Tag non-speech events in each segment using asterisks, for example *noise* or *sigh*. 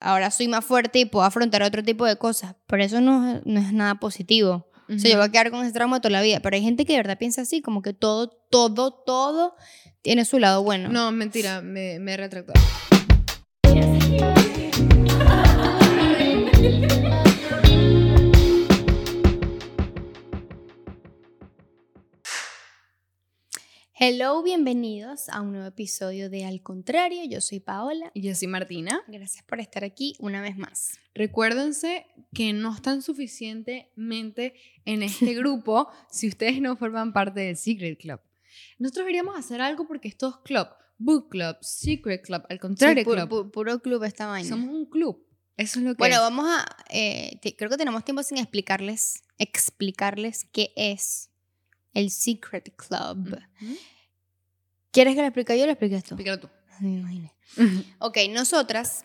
ahora soy más fuerte y puedo afrontar otro tipo de cosas. Pero eso no, no es nada positivo. O sea, yo voy a quedar con ese trauma toda la vida. Pero hay gente que de verdad piensa así, como que todo, todo, todo tiene su lado bueno. No, mentira, me, me he retractado. *laughs* Hello, bienvenidos a un nuevo episodio de Al Contrario. Yo soy Paola. Y yo soy Martina. Gracias por estar aquí una vez más. Recuérdense que no están suficientemente en este *laughs* grupo si ustedes no forman parte del Secret Club. Nosotros deberíamos hacer algo porque estos club, Book Club, Secret Club, Al Contrario Sí, pu- Club, pu- puro club esta vaina. somos un club. Eso es lo que Bueno, es. vamos a. eh, creo que tenemos tiempo sin explicarles, explicarles qué es el Secret Club. ¿Quieres que lo explique yo o lo expliques tú? Explícalo tú. Me imaginé. Ok, nosotras,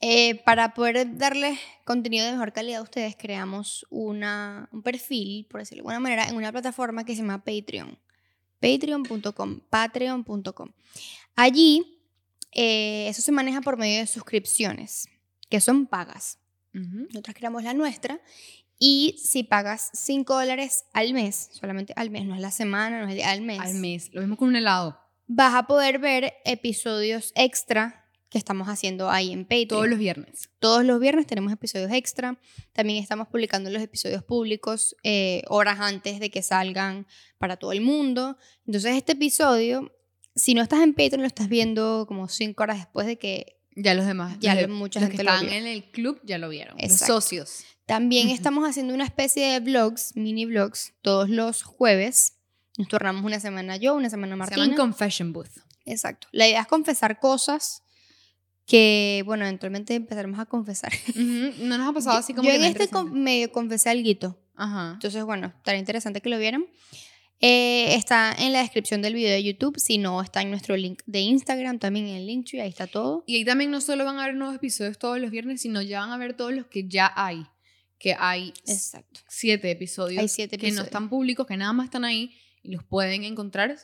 eh, para poder darles contenido de mejor calidad a ustedes, creamos una, un perfil, por decirlo de alguna manera, en una plataforma que se llama Patreon. Patreon.com, patreon.com. Allí, eh, eso se maneja por medio de suscripciones, que son pagas. Ujú. Nosotros creamos la nuestra. Y si pagas 5 dólares al mes, solamente al mes, no es la semana, no es el día, al mes, Al mes. Lo mismo con un helado. vas a poder ver episodios extra que estamos haciendo ahí en Patreon. Todos los viernes. Todos los viernes tenemos episodios extra. También estamos publicando los episodios públicos eh, horas antes de que salgan para todo el mundo. Entonces este episodio, si no estás en Patreon, lo estás viendo como 5 horas después de que... Ya los demás. Ya los lo- mucha los gente que lo están vio. en el club ya lo vieron. Exacto. Los socios. También Ujú. estamos haciendo una especie de vlogs, mini vlogs, todos los jueves. Nos turnamos una semana yo, una semana Se Martina. llaman Confession Booth. Exacto. La idea es confesar cosas que, bueno, eventualmente empezaremos a confesar. Ujú. No nos ha *laughs* pasado así como yo en este con- medio confesé algo. Ajá. Entonces, bueno, estaría interesante que lo vieran. Eh, está en la descripción del video de YouTube. Si no, está en nuestro link de Instagram, también en el Linktree, ahí está todo. Y ahí también no solo van a haber nuevos episodios todos los viernes, sino ya van a ver todos los que ya hay. Que hay Exacto. siete episodios, Hay siete que no episodios. están públicos, que nada más están ahí y los pueden encontrar.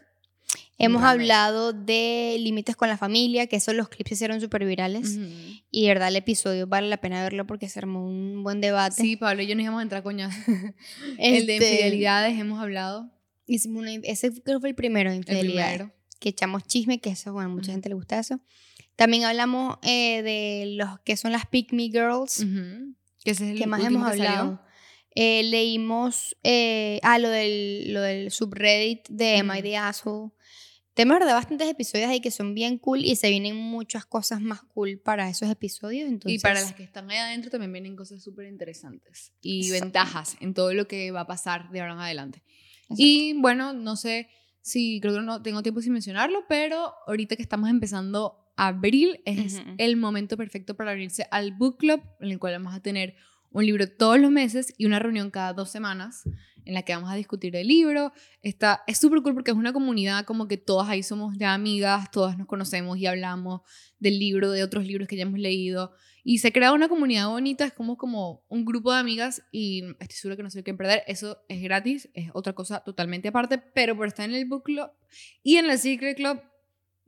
Hemos hablado de límites con la familia, que esos los clips se hicieron súper virales. Ujú. Y de verdad el episodio vale la pena verlo porque se armó un buen debate. Sí, Pablo y yo nos íbamos a entrar coñazo. *laughs* El de Este, infidelidades hemos hablado. hicimos una- ese creo fue el primero de El infidelidades. primero. que echamos chisme, que eso, bueno, mucha Ujú. gente le gusta eso. También hablamos eh, de los que son las Pick Me Girls, Ujú. Que ese es el que más hemos hablado. Eh, leímos, eh, ah, lo del, lo del subreddit de Ujú. the Asshole. Tenemos bastantes episodios ahí que son bien cool y se vienen muchas cosas más cool para esos episodios. Entonces, Y para las que están ahí adentro también vienen cosas súper interesantes y Exactamente. ventajas en todo lo que va a pasar de ahora en adelante. Exacto. Y bueno, no sé si creo que no tengo tiempo sin mencionarlo, pero ahorita que estamos empezando abril es el momento perfecto para unirse al book club, en el cual vamos a tener un libro todos los meses y una reunión cada dos semanas en la que vamos a discutir el libro. Está, es súper cool porque es una comunidad como que todas ahí somos ya amigas, todas nos conocemos y hablamos del libro, de otros libros que ya hemos leído. Y se crea una comunidad bonita, es como, como un grupo de amigas y estoy segura que no sé qué perder. Eso es gratis, es otra cosa totalmente aparte, pero por estar en el book club y en el secret club,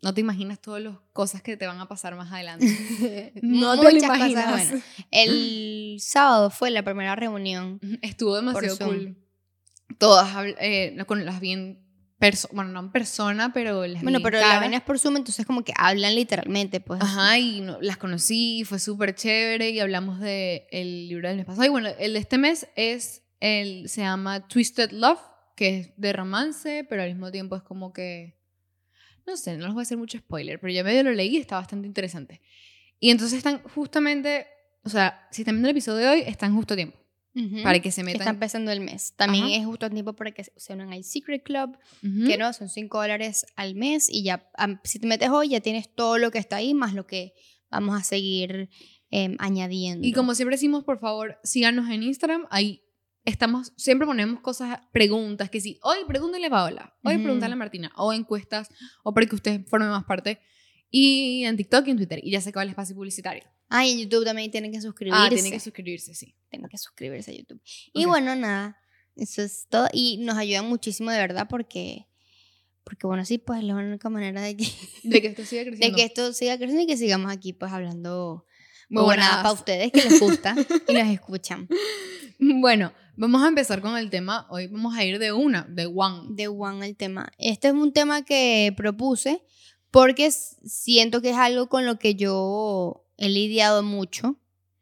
no te imaginas todas las cosas que te van a pasar más adelante. *laughs* No te lo Muchas cosas imaginas. buenas. *laughs* El sábado fue la primera reunión. Estuvo demasiado cool. Todas eh, con las bien bueno, no en persona, pero las Bueno, pero la es por Zoom, entonces como que hablan literalmente, pues. Ajá, y no- las conocí, fue súper chévere y hablamos del el libro del mes pasado. Y bueno, el de este mes es, el, se llama Twisted Love, que es de romance, pero al mismo tiempo es como que, no sé, no les voy a hacer mucho spoiler, pero ya medio lo leí y está bastante interesante. Y entonces están justamente, o sea, si están viendo el episodio de hoy, están justo a tiempo para que se metan. está empezando el mes. También Ajá. es justo a tiempo para que se unan al Secret Club, que no, son 5 dólares al mes y ya, si te metes hoy ya tienes todo lo que está ahí, más lo que vamos a seguir em, añadiendo. Y como siempre decimos, por favor, síganos en Instagram. Ahí estamos, siempre ponemos cosas, preguntas, que sí, hoy pregúntenle a Paola, hoy Ujú. pregúntale a Martina, o encuestas, o para que ustedes formen más parte. Y en TikTok y en Twitter. Y ya se acaba el espacio publicitario. Ah, y en YouTube también tienen que suscribirse. Ah, tienen que suscribirse, sí. Tienen que suscribirse a YouTube. Y Ok. bueno, nada, eso es todo. Y nos ayuda muchísimo de verdad porque, porque bueno, sí, pues es la única manera de que, *laughs* De que esto siga de creciendo. que esto siga creciendo y que sigamos aquí pues hablando Huevonadas. para ustedes que les gusta y nos *laughs* escuchan. *laughs* Bueno, vamos a empezar con el tema. Hoy vamos a ir de una, de one. De One el tema. Este es un tema que propuse porque siento que es algo con lo que yo he lidiado mucho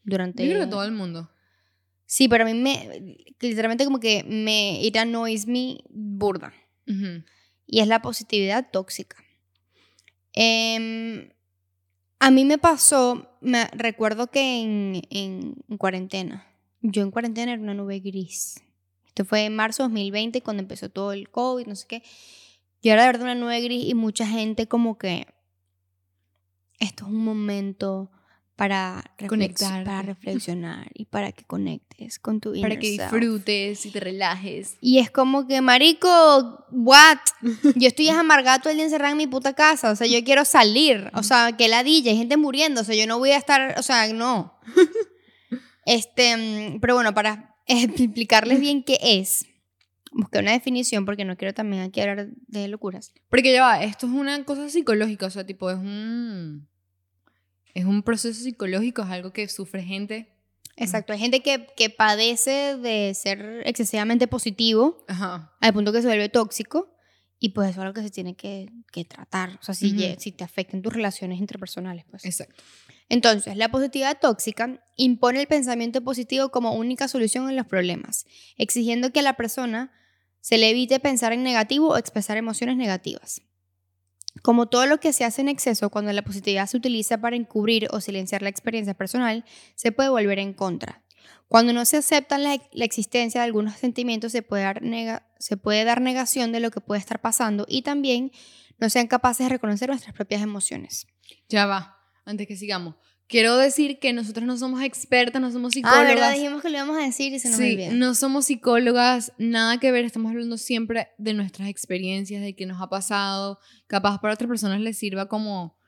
durante... Yo creo que todo el mundo. Sí, pero a mí me... Literalmente como que me... It annoys me burda. Ujú. y es la positividad tóxica. Em, a mí me pasó, me recuerdo que en, en- en cuarentena, yo en cuarentena era una nube gris. Esto fue en marzo de 2020 cuando empezó todo el COVID, no sé qué. Yo era de verdad una nube gris y mucha gente como que esto es un momento para, Conectarte. para reflexionar y para que conectes con tu Para inner que self. disfrutes y te relajes. Y es como que, marico, what? *laughs* Yo estoy amargada todo el día encerrada en mi puta casa. O sea, yo quiero salir. O sea, que ladilla, hay gente muriéndose. Yo no voy a estar, o sea, no. *laughs* Este, mm, pero bueno, para *laughs* explicarles bien qué es, busqué una definición porque no quiero también aquí hablar de locuras. Porque ya va, esto es una cosa psicológica, o sea, tipo, es un. Es un proceso psicológico, es algo que sufre gente. Exacto, hay gente que, que padece de ser excesivamente positivo Ajá. al punto que se vuelve tóxico y pues eso es algo que se tiene que, que tratar. O sea, si, Ujú. lle- si te afectan tus relaciones interpersonales, pues. Exacto. Entonces, la positividad tóxica impone el pensamiento positivo como única solución en los problemas, exigiendo que a la persona se le evite pensar en negativo o expresar emociones negativas. Como todo lo que se hace en exceso cuando la positividad se utiliza para encubrir o silenciar la experiencia personal, se puede volver en contra. Cuando no se acepta la, la existencia de algunos sentimientos, se puede, dar nega- se puede dar negación de lo que puede estar pasando y también no sean capaces de reconocer nuestras propias emociones. Ya va, antes que sigamos. Quiero decir que nosotros no somos expertas, no somos Ah, psicólogas. ¿verdad? Dijimos que lo íbamos a decir y se nos Sí, olvidó. no somos psicólogas, nada que ver, estamos hablando siempre de nuestras experiencias, de qué nos ha pasado, capaz para otras personas les sirva como,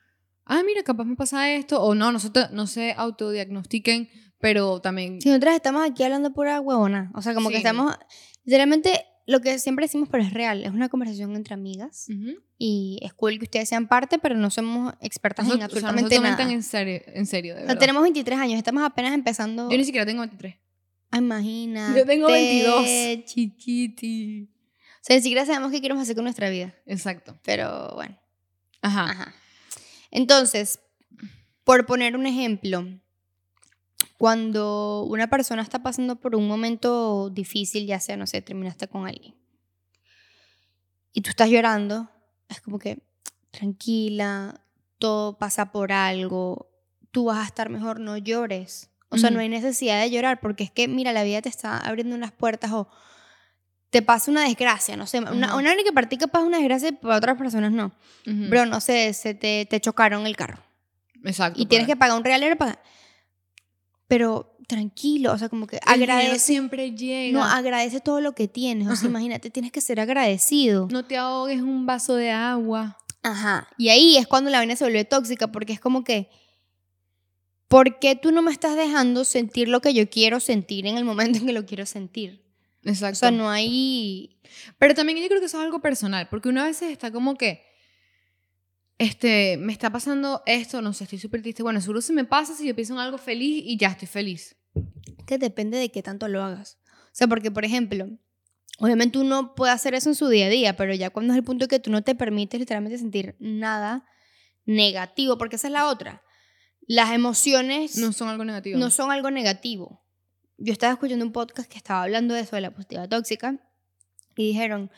ah, mira, capaz me pasa esto, o no, no se, te- no se autodiagnostiquen, pero también... Si nosotros estamos aquí hablando pura huevona. O sea, como que Sí. estamos. Literalmente, lo que siempre decimos, pero es real. Es una conversación entre amigas. Ujú. Y es cool que ustedes sean parte, pero no somos expertas en Nosotros- o sea, absolutamente nada. en serio, en serio, de O sea, verdad. tenemos 23 años, estamos apenas empezando. Yo ni siquiera tengo 23. Ah, Imagínate. Yo tengo 22. Chiquiti. O sea, ni siquiera sabemos qué queremos hacer con nuestra vida. Exacto. Pero bueno. Ajá. Ajá. Entonces, por poner un ejemplo, cuando una persona está pasando por un momento difícil, ya sea, no sé, terminaste con alguien, y tú estás llorando, es como que tranquila, todo pasa por algo, tú vas a estar mejor, no llores. O sea, Ujú. no hay necesidad de llorar porque es que, mira, la vida te está abriendo unas puertas o te pasa una desgracia, no sé, una, Ajá. una única para ti capaz una desgracia para otras personas no. Ujú. Bro, no sé, se te, te chocaron el carro Exacto. y tienes que pues. pagar un realero para... Pero tranquilo, o sea, como que agradece, siempre llega. no, agradece todo lo que tienes. O sea, imagínate, tienes que ser agradecido. No te ahogues un vaso de agua. Ajá. Y ahí es cuando la vaina se vuelve tóxica porque es como que... ¿Por qué tú no me estás dejando sentir lo que yo quiero sentir en el momento en que lo quiero sentir? Exacto. O sea, no hay... Pero también yo creo que eso es algo personal, porque una vez está como que, este, me está pasando esto, no sé, estoy súper triste. Bueno, seguro se me pasa si yo pienso en algo feliz y ya estoy feliz. que depende de qué tanto lo hagas. O sea, porque, por ejemplo, obviamente uno puede hacer eso en su día a día, pero ya cuando es el punto que tú no te permites literalmente sentir nada negativo, porque esa es la otra. Las emociones No son algo negativo. no son algo negativo. Yo estaba escuchando un podcast que estaba hablando de eso, de la positividad tóxica, y dijeron,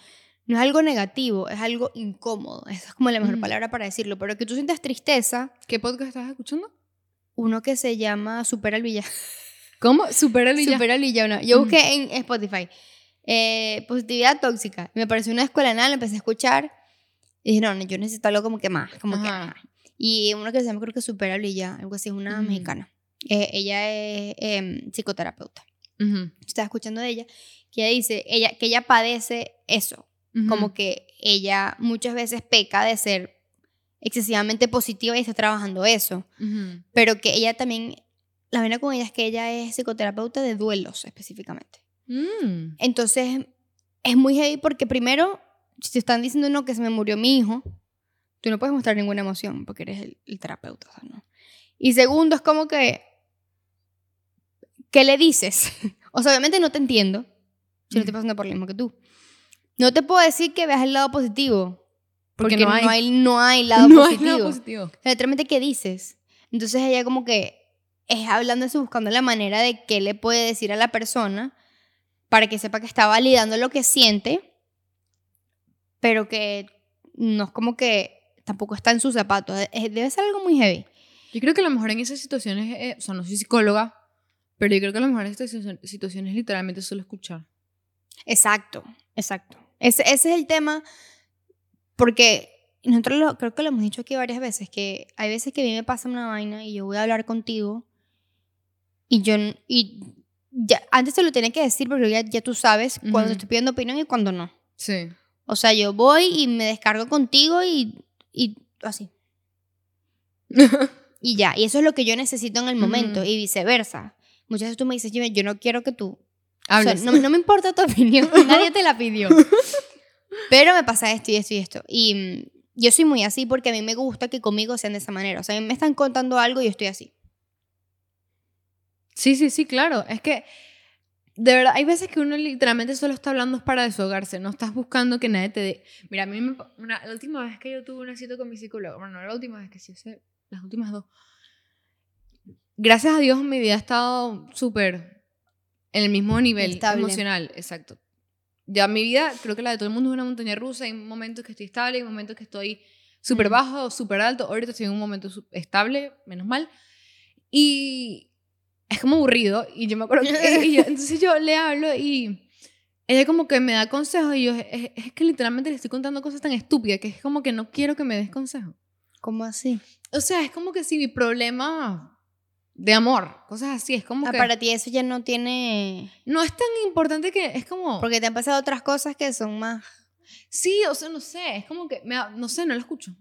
no es algo negativo, es algo incómodo. Esa es como la mejor palabra para decirlo, pero que tú sientas tristeza, ¿Qué podcast estás escuchando? uno que se llama Supera el Villano. *laughs* ¿Cómo? Supera y ya. Supera el villano. Yo busqué en Spotify eh, positividad tóxica. Me pareció una escuela nada, lo empecé a escuchar. Y dije, no, no, yo necesito algo como que más. Como que, Ajá. ajá. Y uno que se llama, creo que Supera y ya, algo así, es una mexicana. Eh, ella es em, psicoterapeuta. Estaba escuchando de ella, que ella dice ella, que ella padece eso. Como que ella muchas veces peca de ser excesivamente positiva y está trabajando eso. Pero que ella también, la vena con ella es que ella es psicoterapeuta de duelos específicamente. Mm. Entonces, es muy heavy porque primero, si te están diciendo no, que se me murió mi hijo, tú no puedes mostrar ninguna emoción porque eres el, el terapeuta, o sea, ¿no? Y segundo, es como que ¿qué le dices? *laughs* o sea, obviamente no te entiendo. Yo no estoy pasando por lo mismo que tú. No te puedo decir que veas el lado positivo. Porque, no, hay, no, hay, lado *laughs* no positivo. Hay lado positivo. O sea, literalmente, ¿qué dices? Entonces ella como que es hablando eso, buscando la manera de qué le puede decir a la persona para que sepa que está validando lo que siente, pero que no es como que tampoco está en sus zapatos. Debe ser algo muy heavy. Yo creo que a lo mejor en esas situaciones, eh, o sea, no soy psicóloga, pero yo creo que a lo mejor en estas situaciones literalmente solo escuchar. Exacto, exacto. Ese, ese es el tema, porque nosotros lo, creo que lo hemos dicho aquí varias veces, que hay veces que a mí me pasa una vaina y yo voy a hablar contigo y yo, y ya, antes te lo tenía que decir porque ya, ya tú sabes cuando te estoy pidiendo opinión y cuando no. Sí. O sea, yo voy y me descargo contigo y, y así. *laughs* y ya, y eso es lo que yo necesito en el momento y viceversa. Muchas veces tú me dices, yo no quiero que tú... O sea, no, no me importa tu opinión, *laughs* nadie te la pidió. Pero me pasa esto y esto y esto. Y mm, yo soy muy así porque a mí me gusta que conmigo sean de esa manera. O sea, me están contando algo y yo estoy así. Sí, sí, sí, claro. Es que, de verdad, hay veces que uno literalmente solo está hablando para desahogarse. No estás buscando que nadie te dé. Mira, a mí me, una, la última vez que yo tuve una cita con mi psicólogo, bueno, no la última vez que sí, las últimas dos. Gracias a Dios mi vida ha estado súper en el mismo nivel emocional, exacto ya mi vida, creo que la de todo el mundo es una montaña rusa. Hay momentos que estoy estable, hay momentos que estoy súper bajo, súper alto. Ahorita estoy en un momento estable, menos mal. Y es como aburrido. Y yo me acuerdo que. *laughs* entonces yo le hablo y ella como que me da consejos. Y yo, es, es, que literalmente le estoy contando cosas tan estúpidas que es como que no quiero que me des consejos. ¿Cómo así? O sea, es como que si mi problema de amor, cosas así, es como ah, que... Para ti eso ya no tiene... No es tan importante que es como... Porque te han pasado otras cosas que son más... Sí, o sea, no sé, es como que, me, no sé, no la escucho.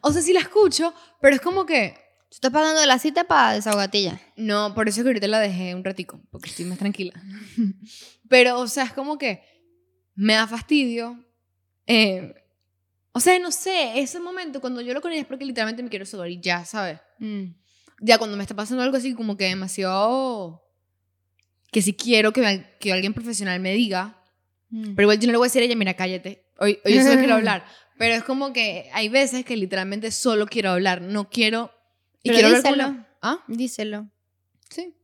O sea, sí la escucho, pero es como que... ¿Tú estás pagando la cita para desahogatilla? No, por eso que ahorita la dejé un ratico, porque estoy más tranquila. *laughs* pero, o sea, es como que me da fastidio. Eh, o sea, no sé, ese momento cuando yo lo conozco es porque literalmente me quiero desahogar y ya, ¿sabes? Mm ya cuando me está pasando algo así como que demasiado que si quiero que, que alguien profesional me diga, mm. pero igual yo no le voy a decir a ella, mira, cállate, hoy, hoy yo solo quiero *laughs* hablar, pero es como que hay veces que literalmente solo quiero hablar, no quiero... Y quiero díselo. hablar con ¿Ah? Díselo. Sí.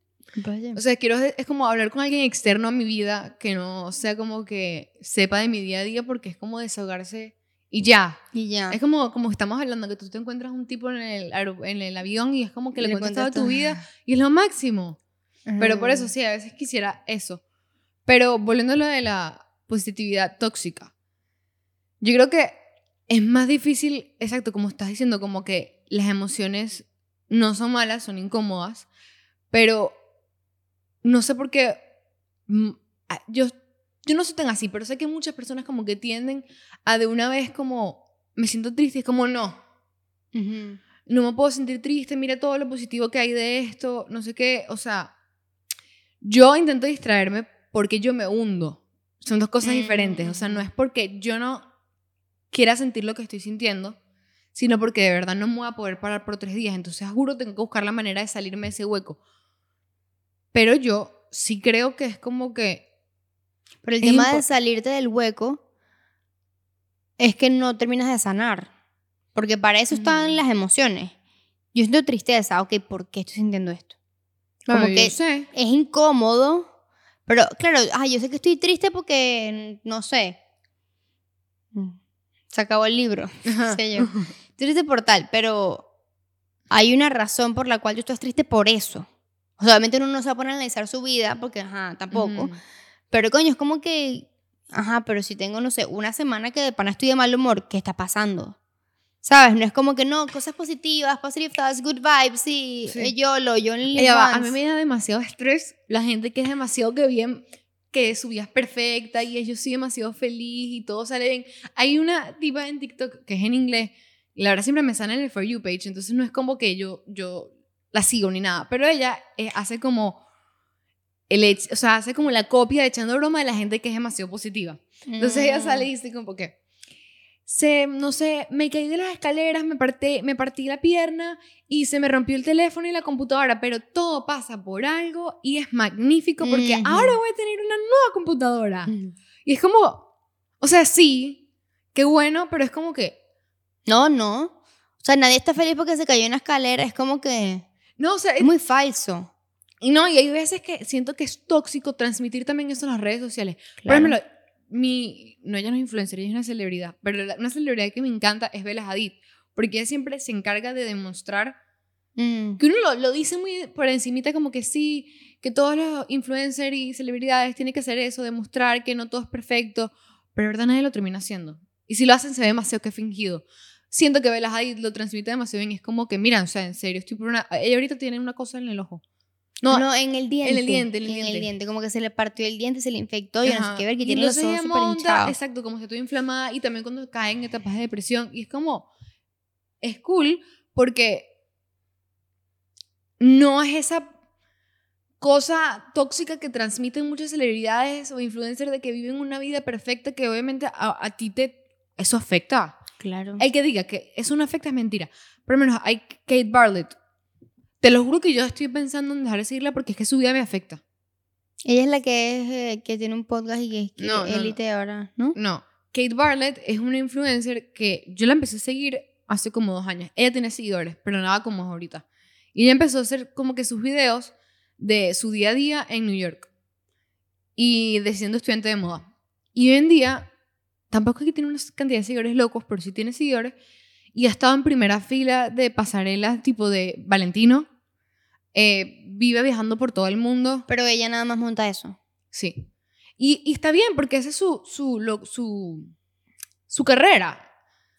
O sea, quiero, es como hablar con alguien externo a mi vida que no sea como que sepa de mi día a día porque es como desahogarse y ya. Y ya. Es como, como estamos hablando, que tú te encuentras un tipo en el, en el avión y es como que le, cuentas toda tu vida y es lo máximo. Pero por eso sí, a veces quisiera eso. Pero volviendo a lo de la positividad tóxica, yo creo que es más difícil, exacto, como estás diciendo, como que las emociones no son malas, son incómodas, pero no sé por qué mm, yo yo no soy tan así, pero sé que muchas personas como que tienden a de una vez como, me siento triste, es como no. No me puedo sentir triste, mira todo lo positivo que hay de esto, no sé qué, o sea, yo intento distraerme porque yo me hundo. Son dos cosas diferentes, o sea, no es porque yo no quiera sentir lo que estoy sintiendo, sino porque de verdad no me voy a poder parar por tres días, entonces juro tengo que buscar la manera de salirme de ese hueco. Pero yo sí creo que es como que pero el tema de salirte del hueco es que no terminas de sanar. Porque para eso están las emociones. Yo siento tristeza, ok, ¿por qué estoy sintiendo esto? Como que es incómodo, pero claro, yo sé que estoy triste porque, no sé, se acabó el libro, *laughs* sé yo. *laughs* Triste por tal, pero hay una razón por la cual yo estoy triste por eso. obviamente uno no se va a poner a analizar su vida, porque, ajá, tampoco. Pero coño, es como que, ajá, pero si tengo, no sé, una semana que de pana estoy de mal humor, ¿qué está pasando? ¿Sabes? No es como que no, cosas positivas, positive thoughts, good vibes, sí, sí. yo lo, yo en A mí me da demasiado estrés la gente que es demasiado que bien, que su vida es perfecta y yo soy demasiado feliz y todo sale bien. Hay una diva en TikTok que es en inglés, y la verdad siempre me sale en el For You page, entonces no es como que yo, yo la sigo ni nada, pero ella eh, hace como el o sea, hace como la copia de echando broma de la gente que es demasiado positiva. Entonces ella sale y mm. dice como que se, no sé, me caí de las escaleras, me, partí, me partí la pierna y se me rompió el teléfono y la computadora, pero todo pasa por algo y es magnífico porque ahora voy a tener una nueva computadora. Y es como, o sea, sí, qué bueno, pero es como que, No, no. O sea, nadie está feliz porque se cayó en una escalera. Es como que no, o sea, es muy falso. Y no, y hay veces que siento que es tóxico transmitir también eso en las redes sociales. Por Claro. ejemplo, mi, no, ella no es influencer, ella es una celebridad, pero la- una celebridad que me encanta es Bella Hadid, porque ella siempre se encarga de demostrar Mm. que uno lo, lo dice muy por encimita como que sí, que todos los influencers y celebridades tienen que hacer eso, demostrar que no todo es perfecto, pero verdad nadie lo termina haciendo. Y si lo hacen se ve demasiado que fingido. Siento que Bella Hadid lo transmite demasiado bien, es como que, mira, o sea, en serio, estoy por una... Ella ahorita tiene una cosa en el ojo. No, No, en el diente. en el diente, en el En diente. el diente. Como que se le partió el diente, se le infectó y no sé qué ver, que Y tiene los ojos súper monta, hinchados. Exacto, como que estoy inflamada y también cuando cae en etapas de depresión. Y es como, es cool porque no es esa cosa tóxica que transmiten muchas celebridades o influencers de que viven una vida perfecta que obviamente a, a ti te... Eso afecta. Claro. El que diga que eso no afecta es mentira. Por lo menos hay Kate Barlett. Te lo juro que yo estoy pensando en dejar de seguirla porque es que su vida me afecta. Ella es la que es eh, que tiene un podcast y que es que No, no, no. élite ahora, ¿no? No. Kate Barlett es una influencer que yo la empecé a seguir hace como dos años. Ella tiene seguidores, pero nada como es ahorita. Y ella empezó a hacer como que sus videos de su día a día en New York. Y de siendo estudiante de moda. Y hoy en día, tampoco es que tiene una cantidad de seguidores locos, pero sí tiene seguidores. Y ha estado en primera fila de pasarelas tipo de Valentino. Eh, vive viajando por todo el mundo. Pero ella nada más monta eso. Sí. Y, y está bien, porque esa es su, su, lo- su, su carrera.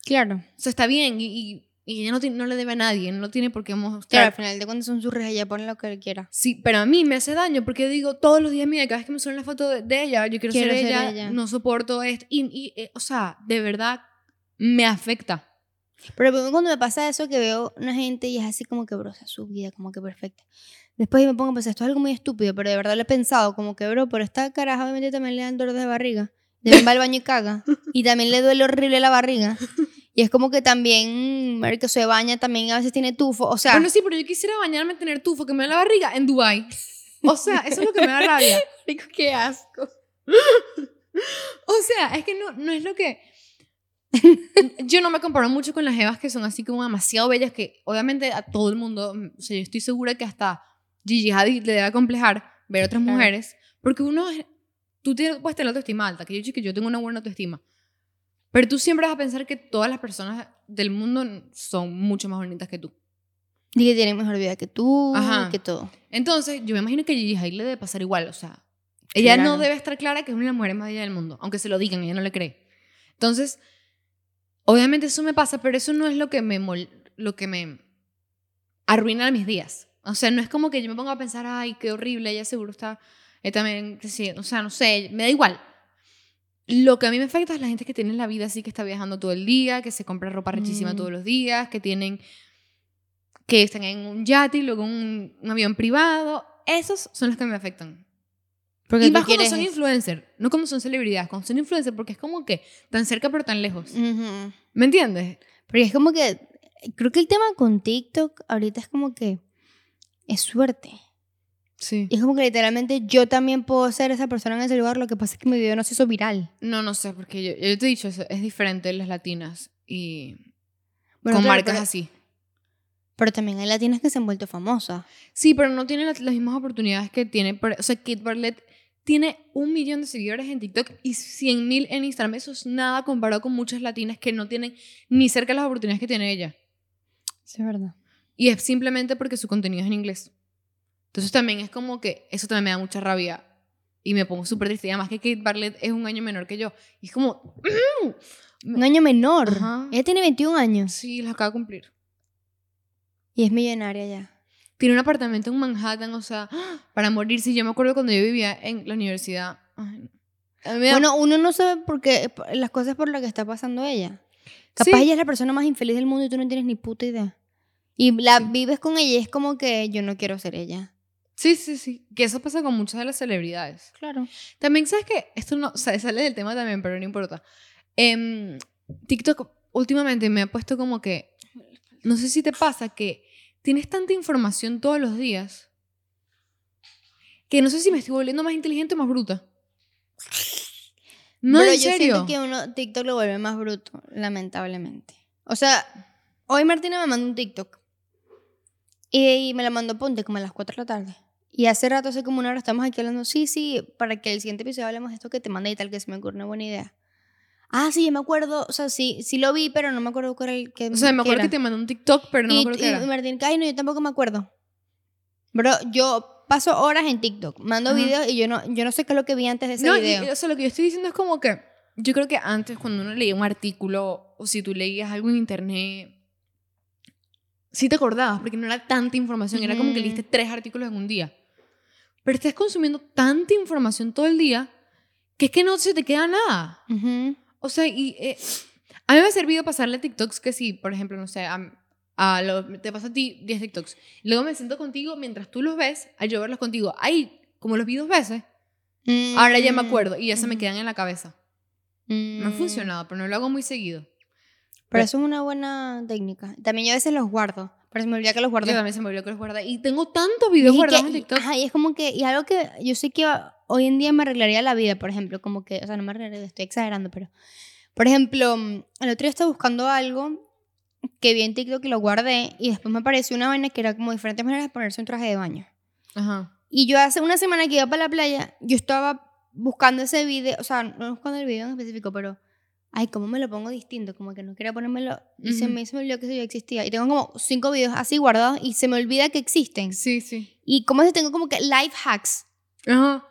Claro. O sea, está bien. Y, y- y ella no, tiene- no le debe a nadie, no tiene por qué Claro, mostrar. al final de cuentas son sus redes, ella pone lo que quiera. Sí, pero a mí me hace daño porque digo todos los días, mira, cada vez que me suena la foto de, de ella, yo quiero, Quiero ser, ser ella, ella. no soporto esto. Y, y, eh, o sea, de verdad me afecta. Pero cuando me pasa eso que veo una gente y es así como que, bro, o sea, su vida como que perfecta. Después me pongo a pensar, esto es algo muy estúpido, pero de verdad lo he pensado, como que, bro, pero esta caraja obviamente también le dan dolor de barriga. También va al baño y caga. Y también le duele horrible la barriga. Y es como que también, ver que se baña, también a veces tiene tufo. O sea, bueno, sí, pero yo quisiera bañarme, tener tufo, que me da la barriga en Dubai. O sea, eso es lo que me da rabia. *laughs* rico, qué asco. *laughs* O sea, es que no, no es lo que... *laughs* Yo no me comparo mucho con las evas que son así como demasiado bellas, que obviamente a todo el mundo, mm, o sea, yo estoy segura que hasta Gigi Hadid le debe acomplejar ver otras mujeres, porque uno, tú tienes, puedes tener autoestima alta, que yo, que yo tengo una buena autoestima, pero tú siempre vas a pensar que todas las personas del mundo son mucho más bonitas que tú. Y que tienen mejor vida que tú, Ajá. que todo. Entonces, yo me imagino que Gigi Hadid le debe pasar igual, o sea, ella no Claro. debe estar clara que es una de las mujeres más bellas del mundo, aunque se lo digan, ella no le cree. Entonces, obviamente eso me pasa, pero eso no es lo que me mol- lo que me arruina mis días. O sea, no es como que yo me ponga a pensar, ay, qué horrible, ella seguro está eh, también, sí, o sea, no sé, me da igual. Lo que a mí me afecta es la gente que tiene la vida así, que está viajando todo el día, que se compra ropa rechísima Mm. todos los días, que tienen, que están en un yate y luego un, un avión privado. Esos son los que me afectan. Porque y más cuando son influencers, no cuando son celebridades, cuando son influencers, porque es como que tan cerca pero tan lejos. Ujú. ¿Me entiendes? Porque es como que, creo que el tema con TikTok ahorita es como que es suerte. Sí. Y es como que literalmente yo también puedo ser esa persona en ese lugar, lo que pasa es que mi video no se hizo viral. No, no sé, porque yo, yo te he dicho, eso es diferente en las latinas y Bueno, con claro, marcas pero, así. pero también hay latinas que se han vuelto famosas. Sí, pero no tienen las, las mismas oportunidades que tiene. por- o sea, Kate Barlett tiene un millón de seguidores en TikTok y 100 mil en Instagram. Eso es nada comparado con muchas latinas que no tienen ni cerca las oportunidades que tiene ella. Sí, es verdad. Y es simplemente porque su contenido es en inglés. Entonces también es como que eso también me da mucha rabia. Y me pongo súper triste. Y además que Kate Barlett es un año menor que yo. Y es como... *clears throat* Un año menor. Ajá. Ella tiene 21 años Sí, los acaba de cumplir. y es millonaria ya. Tiene un apartamento en Manhattan, o sea, *gasps* para morirse. Yo me acuerdo cuando yo vivía en la universidad. Ay, da- Bueno, uno no sabe por qué, las cosas por las que está pasando ella. Capaz Sí. ella es la persona más infeliz del mundo y tú no tienes ni puta idea. Y la vives con ella y es como que yo no quiero ser ella. Sí, sí, sí. Que eso pasa con muchas de las celebridades. Claro. También, ¿sabes qué? Esto no o sea, sale del tema también, pero no importa. Em, TikTok últimamente me ha puesto como que, no sé si te pasa que tienes tanta información todos los días que no sé si me estoy volviendo más inteligente o más bruta. No, Pero en yo serio. siento que uno TikTok lo vuelve más bruto, lamentablemente. O sea, hoy Martina me mandó un TikTok. Y, y me lo mandó ponte como a las 4 de la tarde. Y hace rato, hace como una hora, estamos aquí hablando, sí, sí, para que el siguiente episodio hablemos de esto que te mandé y tal, que se me ocurre una buena idea. Ah, sí, me acuerdo, o sea, sí, sí lo vi, pero no me acuerdo cuál era el que O sea, me acuerdo era. que te mandó un TikTok, pero no me y, acuerdo qué y era. Martín, ay, no, yo tampoco me acuerdo. Bro, yo paso horas en TikTok, mando Ajá. videos y yo no, yo no sé qué es lo que vi antes de ese No, y- video. y, o sea, lo que yo estoy diciendo es como que yo creo que antes cuando uno leía un artículo o si tú leías algo en internet, sí te acordabas porque no era tanta información, era como que leíste tres artículos en un día. Pero estás consumiendo tanta información todo el día que es que no se te queda nada. Ujú. O sea, y eh, a mí me ha servido pasarle TikToks que sí, por ejemplo, no sé, a, a lo- te paso a ti 10 TikToks. Luego me siento contigo mientras tú los ves, a yo verlos contigo. Ahí, como los vi dos veces, ahora ya me Mm, acuerdo y ya se me ujú. quedan en la cabeza. Me ha Mm. funcionado, pero no lo hago muy seguido. Pero eso es una buena técnica. También yo a veces los guardo, pero se me olvida que los guardo. Yo también se me olvidó que los guardé. Y tengo tantos videos Y guardados que- en TikTok. ajá, y es como que, y algo que yo sé que hoy en día me arreglaría la vida, por ejemplo, como que, o sea, no me arreglaría, estoy exagerando, pero, por ejemplo, mm, el otro día estaba buscando algo que vi en TikTok y lo guardé, y después me apareció una vaina que era como diferentes maneras de ponerse un traje de baño. Ajá. Y yo hace una semana que iba para la playa, yo estaba buscando ese video, o sea, no buscando el video en específico, pero, ay, ¿cómo me lo pongo distinto? Como que no quería ponérmelo, y se Ujú. me, se me olvidó que eso ya existía. Y tengo como cinco videos así guardados y se me olvida que existen. Sí, sí. Y como si tengo como que life hacks. Ajá.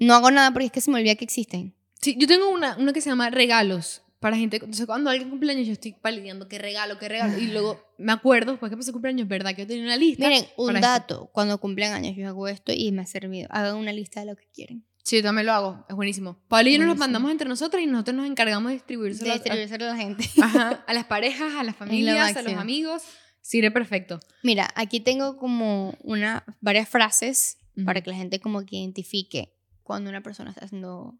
No hago nada porque es que se me olvida que existen. Sí, yo tengo una, una que se llama regalos para gente. Entonces, cuando alguien cumpleaños, yo estoy palideando qué regalo, qué regalo. Y luego me acuerdo, después que pasó cumpleaños, ¿verdad? Que yo tenía una lista. Miren, un para esto. dato. Cuando cumplen años yo hago esto y me ha servido. Hagan una lista de lo que quieren. Sí, yo también lo hago. Es buenísimo. Pablo y yo nos lo mandamos entre nosotros y nosotros nos encargamos de distribuirse De distribuírselo a la gente. *laughs* Ajá, a las parejas, a las familias, a los amigos. Sirve perfecto. Mira, aquí tengo como una, varias frases Ujú. para que la gente como que identifique cuando una persona está siendo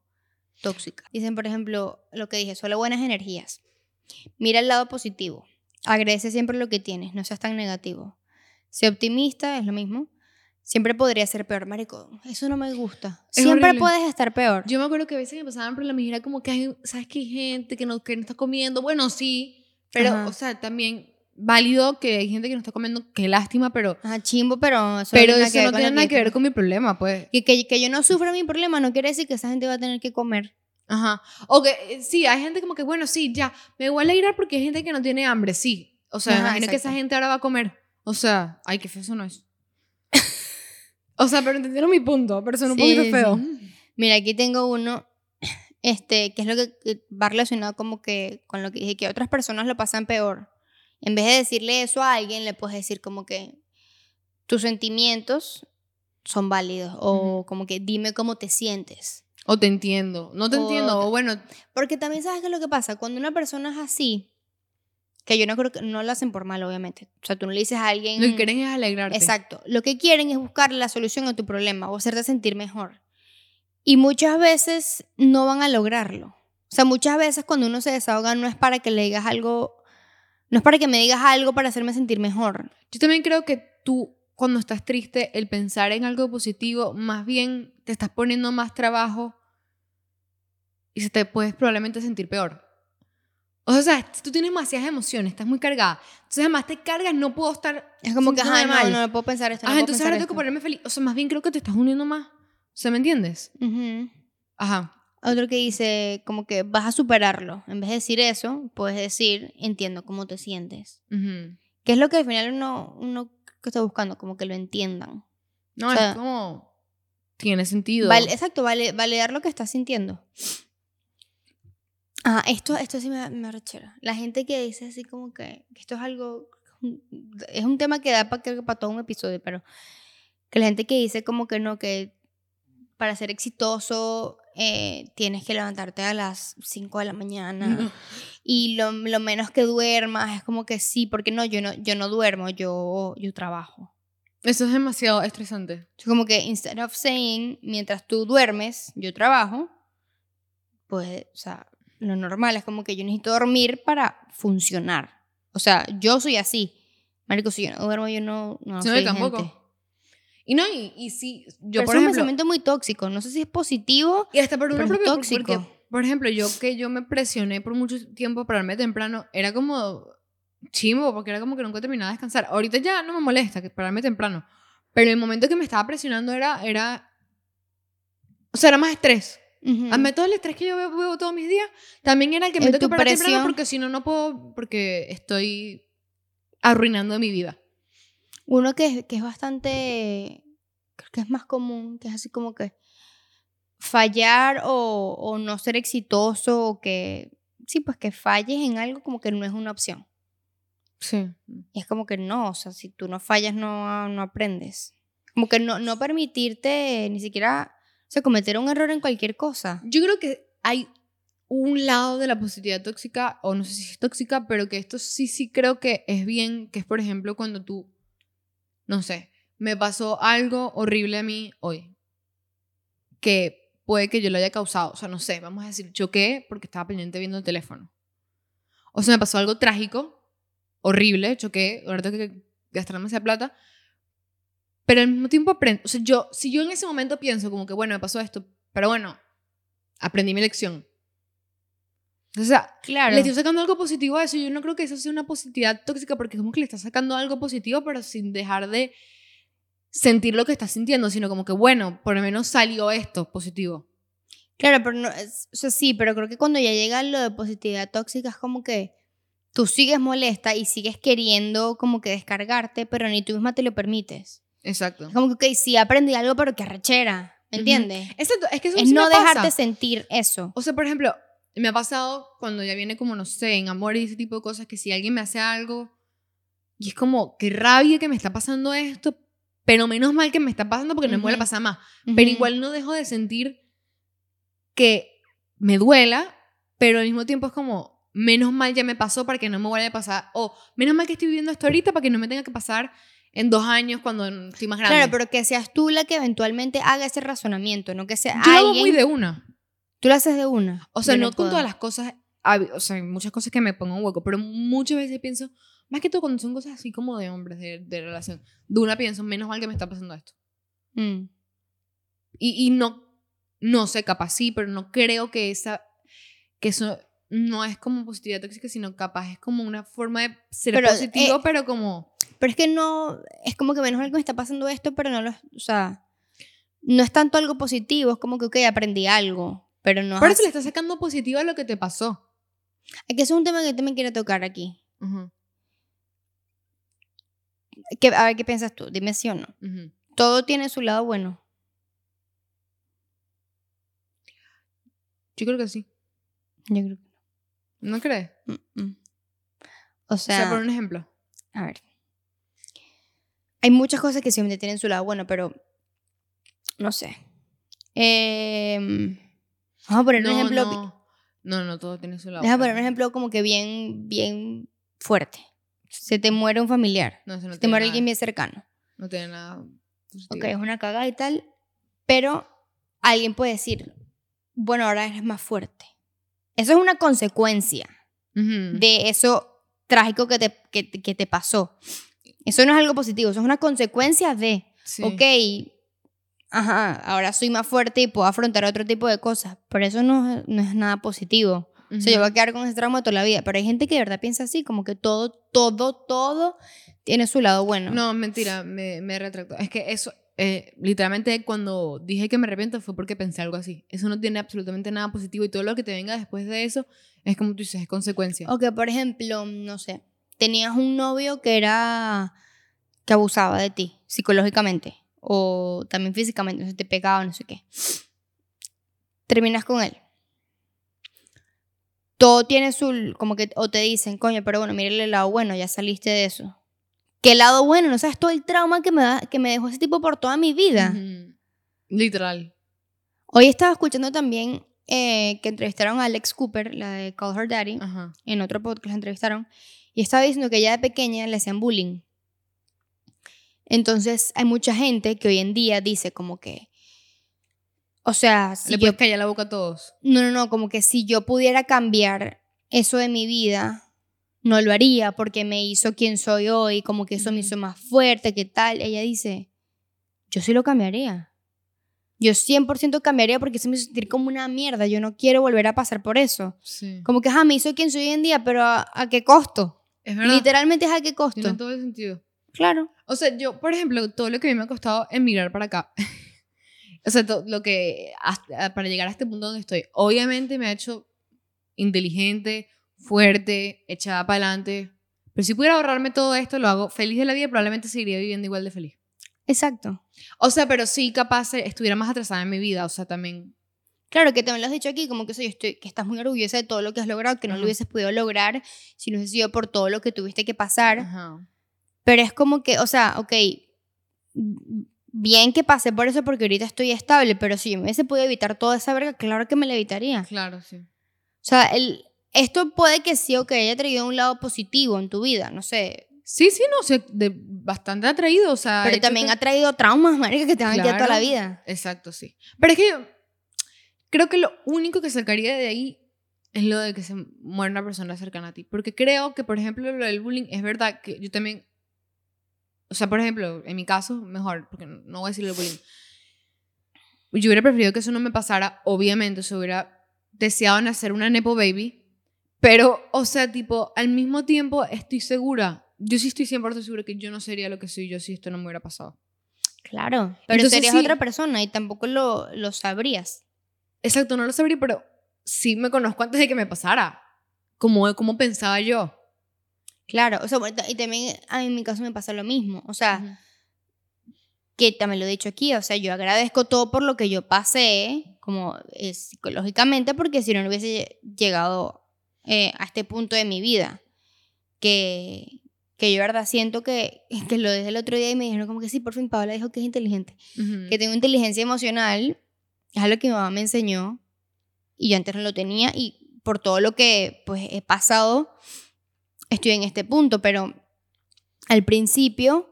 tóxica. Dicen, por ejemplo, lo que dije, solo buenas energías. Mira el lado positivo. Agradece siempre lo que tienes, no seas tan negativo. Sé optimista, es lo mismo. Siempre podría ser peor, marico. Eso no me gusta. Es Siempre horrible. puedes estar peor. Yo me acuerdo que a veces me pasaban problemas y era como que hay, ¿sabes que hay gente que no, que no está comiendo? Bueno, sí, pero, Ajá. o sea, también válido que hay gente que no está comiendo, qué lástima, pero, Ajá, chimbo, pero eso pero eso no tiene nada que ver con mi problema, pues. que, que, que yo no sufra mi problema no quiere decir que esa gente va a tener que comer. Ajá. O que eh, sí, hay gente como que, bueno, sí, ya, me voy a alegrar porque hay gente que no tiene hambre, sí. O sea, Ajá, imagino que esa gente ahora va a comer. O sea, ay, qué feo eso no es. o sea, pero entendieron mi punto, pero son un Sí, poquito sí, feo. Mira, aquí tengo uno, este, que es lo que, que va relacionado como que con lo que dije, que otras personas lo pasan peor. En vez de decirle eso a alguien, le puedes decir como que tus sentimientos son válidos o como que dime cómo te sientes. O te entiendo, no te O entiendo, o bueno, Porque también sabes qué es lo que pasa, cuando una persona es así, que yo no creo que no lo hacen por mal, obviamente. O sea, tú no le dices a alguien... lo que quieren es alegrarte. Exacto. Lo que quieren es buscar la solución a tu problema o hacerte sentir mejor. Y muchas veces no van a lograrlo. O sea, muchas veces cuando uno se desahoga no es para que le digas algo, no es para que me digas algo para hacerme sentir mejor. Yo también creo que tú, cuando estás triste, el pensar en algo positivo, más bien te estás poniendo más trabajo y se te puedes probablemente sentir peor. O sea, tú tienes demasiadas emociones, estás muy cargada. Entonces, además te cargas, no puedo estar. Es como que, ajá, no, mal. no, no puedo pensar esto. no Ajá, puedo entonces ahora tengo que esto". ponerme feliz. O sea, más bien creo que te estás uniendo más. O sea, ¿me entiendes? Ujú. Ajá. Otro que dice como que vas a superarlo. En vez de decir eso, puedes decir entiendo cómo te sientes. Ujú. Que es lo que al final uno, uno que está buscando, como que lo entiendan. No, O sea, es como. Tiene sentido. Vale, exacto, vale, validar lo que estás sintiendo. Ah, esto, esto sí me, me arrechera. La gente que dice así como que, que esto es algo, es un tema que da para, que para todo un episodio, pero que la gente que dice como que no, que para ser exitoso eh, tienes que levantarte a las 5 de la mañana y lo, lo menos que duermas es como que sí, porque no, yo no, yo no duermo, yo, yo trabajo. Eso es demasiado estresante. Es como que instead of saying, mientras tú duermes, yo trabajo, pues, o sea, lo normal, es como que yo necesito dormir para funcionar. O sea, yo soy así. Marico, si yo no duermo, yo no, no soy tampoco. gente. Y no, y, y sí, yo Pero por es un ejemplo... pensamiento muy tóxico. No sé si es positivo. Y hasta por es propia tóxico. Porque, por ejemplo, yo que yo me presioné por mucho tiempo para pararme temprano, era como chimbo, porque era como que nunca terminaba de descansar. Ahorita ya no me molesta que pararme temprano. Pero el momento que me estaba presionando era, era, o sea, era más estrés. Ujú. Hazme todo el estrés que yo veo, veo todos mis días, también era el que me Eh, tengo que parar temprano porque si no, no puedo, porque estoy arruinando mi vida. Uno que, es- que es bastante, creo que es más común, que es así como que fallar o, o no ser exitoso o que, sí, pues que falles en algo como que no es una opción. Sí. Y es como que no, o sea, si tú no fallas no, no aprendes. Como que no, no permitirte ni siquiera, o sea, cometer un error en cualquier cosa. Yo creo que hay un lado de la positividad tóxica, o no sé si es tóxica, pero que esto sí, sí creo que es bien, que es por ejemplo cuando tú, no sé, me pasó algo horrible a mí hoy, que puede que yo lo haya causado, o sea, no sé, vamos a decir, choqué porque estaba pendiente viendo el teléfono. O sea, me pasó algo trágico, horrible, choqué, ahorita que gastarme esa plata, pero al mismo tiempo aprendo, o sea, yo, si yo en ese momento pienso como que, bueno, me pasó esto, pero bueno, aprendí mi lección. O sea, Claro. le estoy sacando algo positivo a eso. Yo no creo que eso sea una positividad tóxica porque es como que le estás sacando algo positivo, pero sin dejar de sentir lo que estás sintiendo, sino como que, bueno, por lo menos salió esto positivo. Claro, pero no, o sea, sí, pero creo que cuando ya llega lo de positividad tóxica es como que tú sigues molesta y sigues queriendo como que descargarte, pero ni tú misma te lo permites. Exacto. Es como que, ok, sí aprendí algo, pero qué arrechera, ¿me entiendes? Exacto, es que eso Es sí no me pasa. dejarte sentir eso. O sea, por ejemplo, me ha pasado cuando ya viene como, no sé, en amor y ese tipo de cosas, que si alguien me hace algo y es como, qué rabia que me está pasando esto, pero menos mal que me está pasando porque no me vuelve a pasar más. Pero igual no dejo de sentir que me duela, pero al mismo tiempo es como, menos mal ya me pasó para que no me vuelva a pasar, o menos mal que estoy viviendo esto ahorita para que no me tenga que pasar en dos años cuando estoy más grande. Claro, pero que seas tú la que eventualmente haga ese razonamiento, no que sea Yo alguien. muy de una. Tú lo haces de una. O sea, Yo no, con todas las cosas, o sea, hay muchas cosas que me pongo un hueco, pero muchas veces pienso, más que todo cuando son cosas así como de hombres, de, de relación, de una pienso, menos mal que me está pasando esto. Mm. Y, y no, no sé, capaz sí, pero no creo que esa, que eso no es como positividad tóxica, sino capaz es como una forma de ser Pero, positivo, eh, pero como... Pero es que no, es como que menos mal que me está pasando esto, pero no lo, o sea, no es tanto algo positivo, es como que, ok, aprendí algo, pero no es así. le estás sacando positivo a lo que te pasó. Aquí es un tema que me quiero tocar aquí. Que, a ver, ¿qué piensas tú? Dime sí o no. Todo tiene su lado bueno. Yo creo que sí. Yo creo que ¿No crees? no. Mm. O O sea, sea, por un ejemplo. a ver. Hay muchas cosas que siempre tienen su lado bueno, pero no sé. Em, vamos a poner un no, ejemplo. no, no, no, todo tiene su lado. Deja poner un ejemplo como que bien, bien fuerte. Se te muere un familiar. No, eso no Se te muere nada- alguien bien cercano. No tiene nada positivo. Ok, es una cagada y tal. Pero alguien puede decir, bueno, ahora eres más fuerte. Eso es una consecuencia de eso trágico que te, que, que te pasó. Eso no es algo positivo, eso es una consecuencia de, Sí. ok, ajá, ahora soy más fuerte y puedo afrontar otro tipo de cosas. Pero eso no, es- no es nada positivo. O sea, yo voy a quedar con ese trauma toda la vida. Pero hay gente que de verdad piensa así, como que todo, todo, todo tiene su lado bueno. No, mentira, me, me retracto. Es que eso, eh, literalmente cuando dije que me arrepiento fue porque pensé algo así. Eso no tiene absolutamente nada positivo y todo lo que te venga después de eso es como tú dices, es consecuencia. O que, por ejemplo, no sé, tenías un novio que era. que abusaba de ti psicológicamente o también físicamente, no sé, te pegaba, no sé qué. Terminas con él. Todo tiene su. como que. o te dicen, coño, pero bueno, mírale el lado bueno, ya saliste de eso. ¿Qué lado bueno? No sabes todo el trauma que me, da- que me dejó ese tipo por toda mi vida. Literal. Hoy estaba escuchando también eh, que entrevistaron a Alex Cooper, la de Call Her Daddy. Ajá. en otro podcast la entrevistaron, y estaba diciendo que ella de pequeña le hacían bullying. Entonces hay mucha gente que hoy en día dice como que, O sea, si Le yo puedes callar la boca a todos. No, no, no, como que si yo pudiera cambiar eso de mi vida, no lo haría porque me hizo quien soy hoy, como que eso me hizo más fuerte, ¿qué tal? Ella dice, yo sí lo cambiaría. Yo 100% cambiaría porque eso me hizo sentir como una mierda. Yo no quiero volver a pasar por eso. Sí. Como que, ajá, me hizo quien soy hoy en día, pero ¿a, a qué costo? Es verdad. Literalmente es a qué costo. Tiene todo el sentido. Claro. O sea, yo, por ejemplo, todo lo que a mí me ha costado emigrar para acá. *laughs* o sea, todo lo que hasta- para llegar a este punto donde estoy, obviamente me ha hecho inteligente, fuerte, echada para adelante. Pero si pudiera ahorrarme todo esto, lo hago feliz de la vida, probablemente seguiría viviendo igual de feliz. Exacto. O sea, pero sí capaz eh, estuviera más atrasada en mi vida, o sea, también... Claro, que también lo has dicho aquí, como que, eso, yo estoy, que estás muy orgullosa de todo lo que has logrado, que no lo hubieses podido lograr si no hubiese sido por todo lo que tuviste que pasar. Ajá. Pero es como que, o sea, ok, bien que pasé por eso porque ahorita estoy estable, pero si yo me hubiese podido evitar toda esa verga, claro que me la evitaría. O Claro, sí. sea, el, esto puede que sí o que haya traído un lado positivo en tu vida, no sé. Sí, sí, no, o sea, de, bastante atraído, o sea... Pero también que- ha traído traumas, marica, que te van a quedar toda la Claro. vida. Exacto, sí. Pero es que creo que lo único que sacaría de ahí es lo de que se muera una persona cercana a ti. Porque creo que, por ejemplo, lo del bullying es verdad que yo también. O sea, por ejemplo, en mi caso, mejor, porque no voy a decir el bullying. Yo hubiera preferido que eso no me pasara, obviamente, se hubiera deseado nacer una Nepo Baby. Pero, o sea, tipo, al mismo tiempo estoy segura, yo sí estoy 100% segura que yo no sería lo que soy yo si esto no me hubiera pasado. Claro. Pero Entonces, serías sí. otra persona y tampoco lo, lo sabrías. Exacto, no lo sabría, pero sí me conozco antes de que me pasara. Como, como pensaba yo. Claro, o sea, y también a mí en mi caso me pasa lo mismo. O sea, que también lo he dicho aquí, o sea, yo agradezco todo por lo que yo pasé, como eh, psicológicamente, porque si no, no hubiese llegado eh, a este punto de mi vida. Que, que yo, verdad, siento que, *laughs* que lo dije el otro día y me dijeron como que sí, por fin Paola dijo que es inteligente. Que tengo inteligencia emocional, es algo que mi mamá me enseñó, y yo antes no lo tenía, y por todo lo que pues he pasado, estoy en este punto, pero al principio,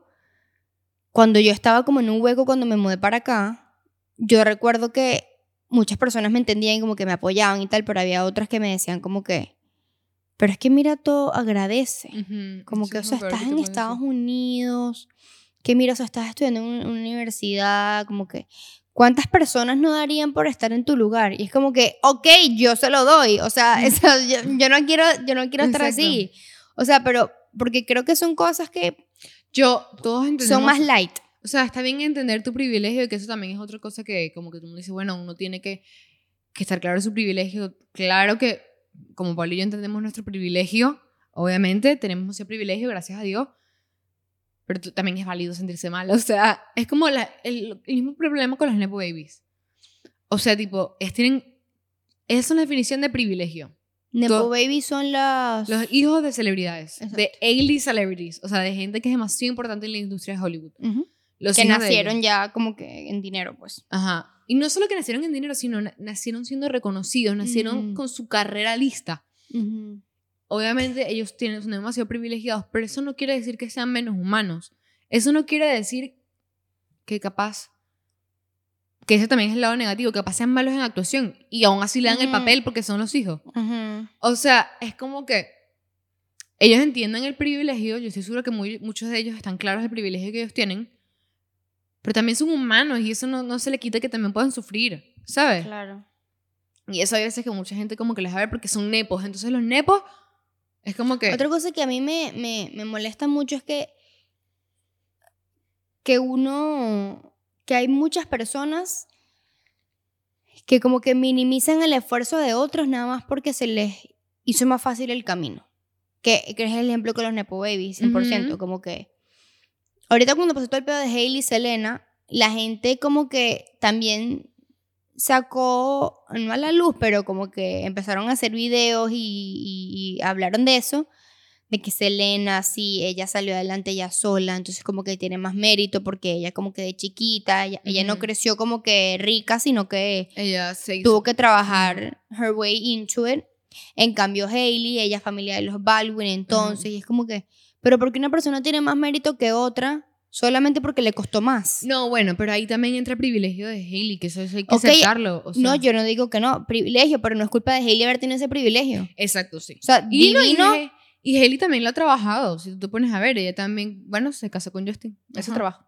cuando yo estaba como en un hueco cuando me mudé para acá, yo recuerdo que muchas personas me entendían y como que me apoyaban y tal, pero había otras que me decían como que, pero es que mira todo, agradece. Ujú. Como Eso que, o sea, estás en Estados decir. Unidos, que mira, o sea, estás estudiando en una universidad, como que, ¿cuántas personas no darían por estar en tu lugar? Y es como que, ok, yo se lo doy, o sea, *laughs* eso, yo, yo no quiero, yo no quiero estar Exacto. así. O sea, pero, porque creo que son cosas que Yo, todos entendemos. son más light. O sea, está bien entender tu privilegio, y que eso también es otra cosa que, como que tú me dices, bueno, uno tiene que, que estar claro de su privilegio. Claro que, como Pablo y yo entendemos nuestro privilegio, obviamente tenemos ese privilegio, gracias a Dios. Pero también es válido sentirse mal. O sea, es como la- el, el mismo problema con las Nepo Babies. O sea, tipo, es, tienen. Es una definición de privilegio. Nepo Baby son las... Los hijos de celebridades, Exacto. de A-list celebrities, o sea, de gente que es demasiado importante en la industria de Hollywood. Ujú. Los que nacieron ya como que en dinero, pues. Ajá. Y no solo que nacieron en dinero, sino na- nacieron siendo reconocidos, nacieron Mm. con su carrera lista. Ujú. Obviamente ellos tienen, son demasiado privilegiados, pero eso no quiere decir que sean menos humanos. Eso no quiere decir que capaz, que ese también es el lado negativo, que capaz sean malos en actuación y aún así le dan el papel porque son los hijos. O sea, es como que ellos entienden el privilegio, yo estoy segura que muy- muchos de ellos están claros del privilegio que ellos tienen, pero también son humanos y eso no, no se le quita que también puedan sufrir, ¿sabes? Claro. Y eso hay veces que mucha gente como que les va a ver porque son nepos, entonces los nepos es como que... Otra cosa que a mí me, me, me molesta mucho es que, que uno, que hay muchas personas que como que minimizan el esfuerzo de otros nada más porque se les hizo más fácil el camino. Que, que es el ejemplo con los Nepo Babies, 100%. Ujú. Como que ahorita cuando pasó todo el pedo de Hailey y Selena, la gente como que también sacó, no a la luz, pero como que empezaron a hacer videos y, y- y hablaron de eso, de que Selena, sí, ella salió adelante ella sola, entonces como que tiene más mérito porque ella como que de chiquita, ella, ella no creció como que rica, sino que Ella se tuvo que trabajar her way into it. En cambio, Hailey, ella es familia de los Baldwin, entonces, y es como que, pero porque una persona tiene más mérito que otra, solamente porque le costó más. No, bueno, pero ahí también entra el privilegio de Hailey, que eso, eso hay que Ok, aceptarlo. o sea. no, yo no digo que no, privilegio, pero no es culpa de Hailey haber tenido ese privilegio. Exacto, sí. O sea, Y, no, divino. He- y Hailey también lo ha trabajado. Si tú te pones a ver, ella también, bueno, se casó con Justin. Ajá. trabajo.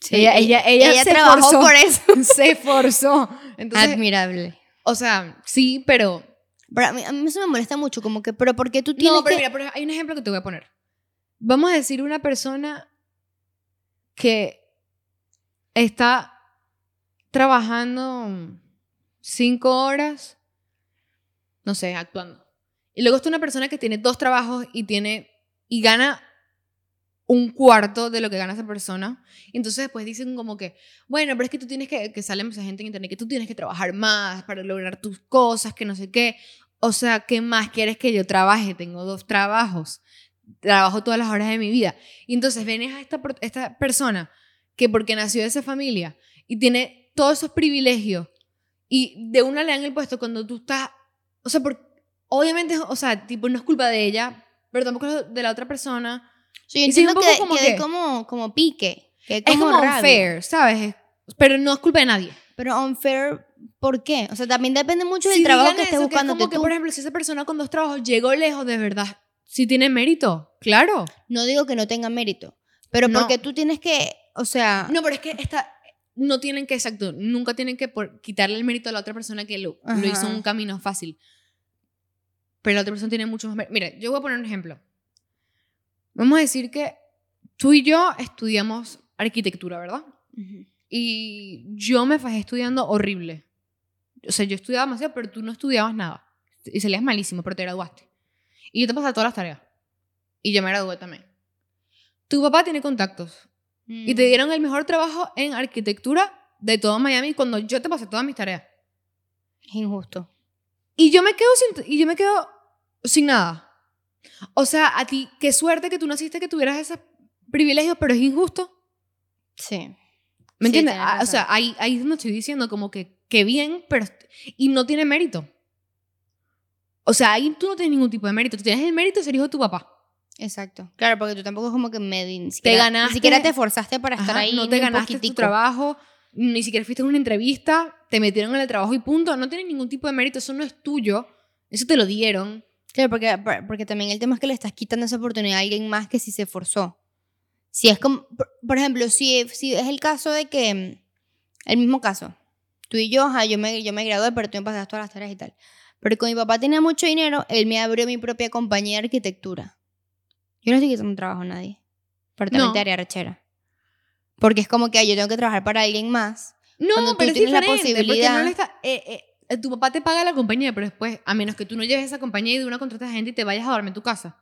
Sí, ella, ella, ella, se trabajó esforzó. por eso. *laughs* se esforzó. Entonces, Admirable. o sea, sí, pero. Pero a mí, a mí eso me molesta mucho, como que, pero ¿por qué tú tienes No, pero que...? mira, pero hay un ejemplo que te voy a poner. Vamos a decir una persona que está trabajando cinco horas, no sé, actuando. Y luego está una persona que tiene dos trabajos y tiene y gana un cuarto de lo que gana esa persona. Y entonces después dicen como que, bueno, pero es que tú tienes que, que sale mucha gente en internet, que tú tienes que trabajar más para lograr tus cosas, que no sé qué. O sea, ¿qué más quieres que yo trabaje? Tengo dos trabajos. Trabajo todas las horas de mi vida. Y entonces vienes a esta, esta persona que porque nació de esa familia y tiene todos esos privilegios y de una le dan el puesto cuando tú estás, o sea, por, obviamente, o sea, tipo, no es culpa de ella, pero tampoco es de la otra persona. Sí, yo sí, entiendo que, como que que- como, como pique. Que Es como, como rabia. unfair, ¿sabes? Es- Pero no es culpa de nadie. Pero unfair, ¿por qué? O sea, también depende mucho del Si trabajo que estés buscando es como que, tú. por ejemplo, si esa persona con dos trabajos llegó lejos de verdad, si tiene mérito, claro. No digo que no tenga mérito, pero No. porque tú tienes que, o sea, No, pero es que esta, no tienen que, exacto, nunca tienen que por, quitarle el mérito a la otra persona que lo, lo hizo un camino fácil. Pero la otra persona tiene mucho más. Mira, yo voy a poner un ejemplo. Vamos a decir que tú y yo estudiamos arquitectura, ¿verdad? Y yo me fajé estudiando horrible. O sea, yo estudiaba demasiado, pero tú no estudiabas nada. Y salías malísimo, pero te graduaste. Y yo te pasaba todas las tareas. Y yo me gradué también. Tu papá tiene contactos. Y te Mm. dieron el mejor trabajo en arquitectura de todo Miami cuando yo te pasé todas mis tareas. Es injusto. Y yo me quedo sin, y yo me quedo sin nada. O sea, a ti, qué suerte que tú naciste que tuvieras esos privilegios, pero es injusto. Sí. ¿Me Sí, entiendes? Ah, o sea, ahí, ahí es donde estoy diciendo como que, que bien, pero... Y no tiene mérito. O sea, ahí tú no tienes ningún tipo de mérito. Tú tienes el mérito de ser hijo de tu papá. Exacto. Claro, porque tú tampoco es como que me ni siquiera, ganaste- Ni siquiera te esforzaste para estar Ajá, ahí. no te un ganaste tu poquitico. trabajo, ni siquiera fuiste a una entrevista, te metieron en el trabajo y punto. No tienes ningún tipo de mérito, eso no es tuyo. Eso te lo dieron. Claro, porque, por- porque también el tema es que le estás quitando esa oportunidad a alguien más que si se esforzó. Si es como, por, ejemplo, si, si es el caso de que, mm, el mismo caso, tú y yo, ajá, yo me, yo me gradué, pero tú me pasaste todas las tareas y tal. Pero con mi papá tenía mucho dinero, él me abrió mi propia compañía de arquitectura. Yo no estoy quitando trabajo a nadie, pero también No. te haría rechera. Porque es como que yo tengo que trabajar para alguien más. No, Cuando tú pero es la porque posibilidad- no le está- eh, eh, tu papá te paga la compañía, pero después, a menos que tú no lleves esa compañía y de una contratas a gente y te vayas a dormir en tu casa.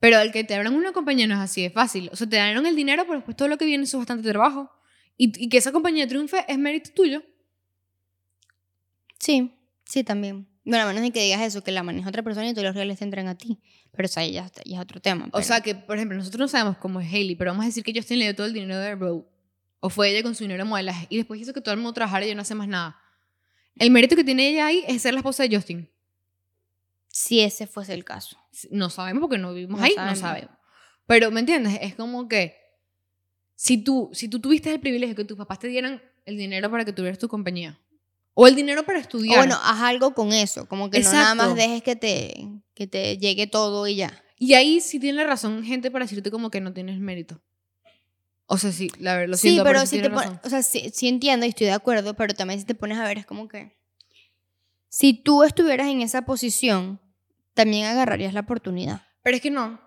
Pero el que te abran una compañía no es así de fácil. O sea, te dieron el dinero, pero después todo lo que viene es bastante trabajo. Y, y que esa compañía triunfe es mérito tuyo. Sí, sí, también. Bueno, a menos de que digas eso, que la maneja otra persona y todos los reales te entran a ti. Pero eso ahí ya, ya es otro tema. O sea, que, por ejemplo, nosotros no sabemos cómo es Hailey, pero vamos a decir que Justin le dio todo el dinero de Road. O fue ella con su dinero de modelaje. Y después hizo que todo el mundo trabajara y ella no hace más nada. El mérito que tiene ella ahí es ser la esposa de Justin. si ese fuese el caso. No sabemos porque no vivimos No ahí, sabemos. no sabemos. Pero, ¿me entiendes? Es como que si tú, si tú tuviste el privilegio que tus papás te dieran el dinero para que tuvieras tu compañía. O el dinero para O estudiar. bueno, haz algo con eso. Como que no nada más Exacto. dejes que te, que te llegue todo y ya. y ahí sí tiene razón gente para decirte como que no tienes mérito. O sea, sí, la verdad, lo sí, siento, pero sí si te razón. O sea, sí, sí entiendo y estoy de acuerdo, pero también si te pones a ver, es como que. Si tú estuvieras en esa posición, también agarrarías la oportunidad. Pero es que no.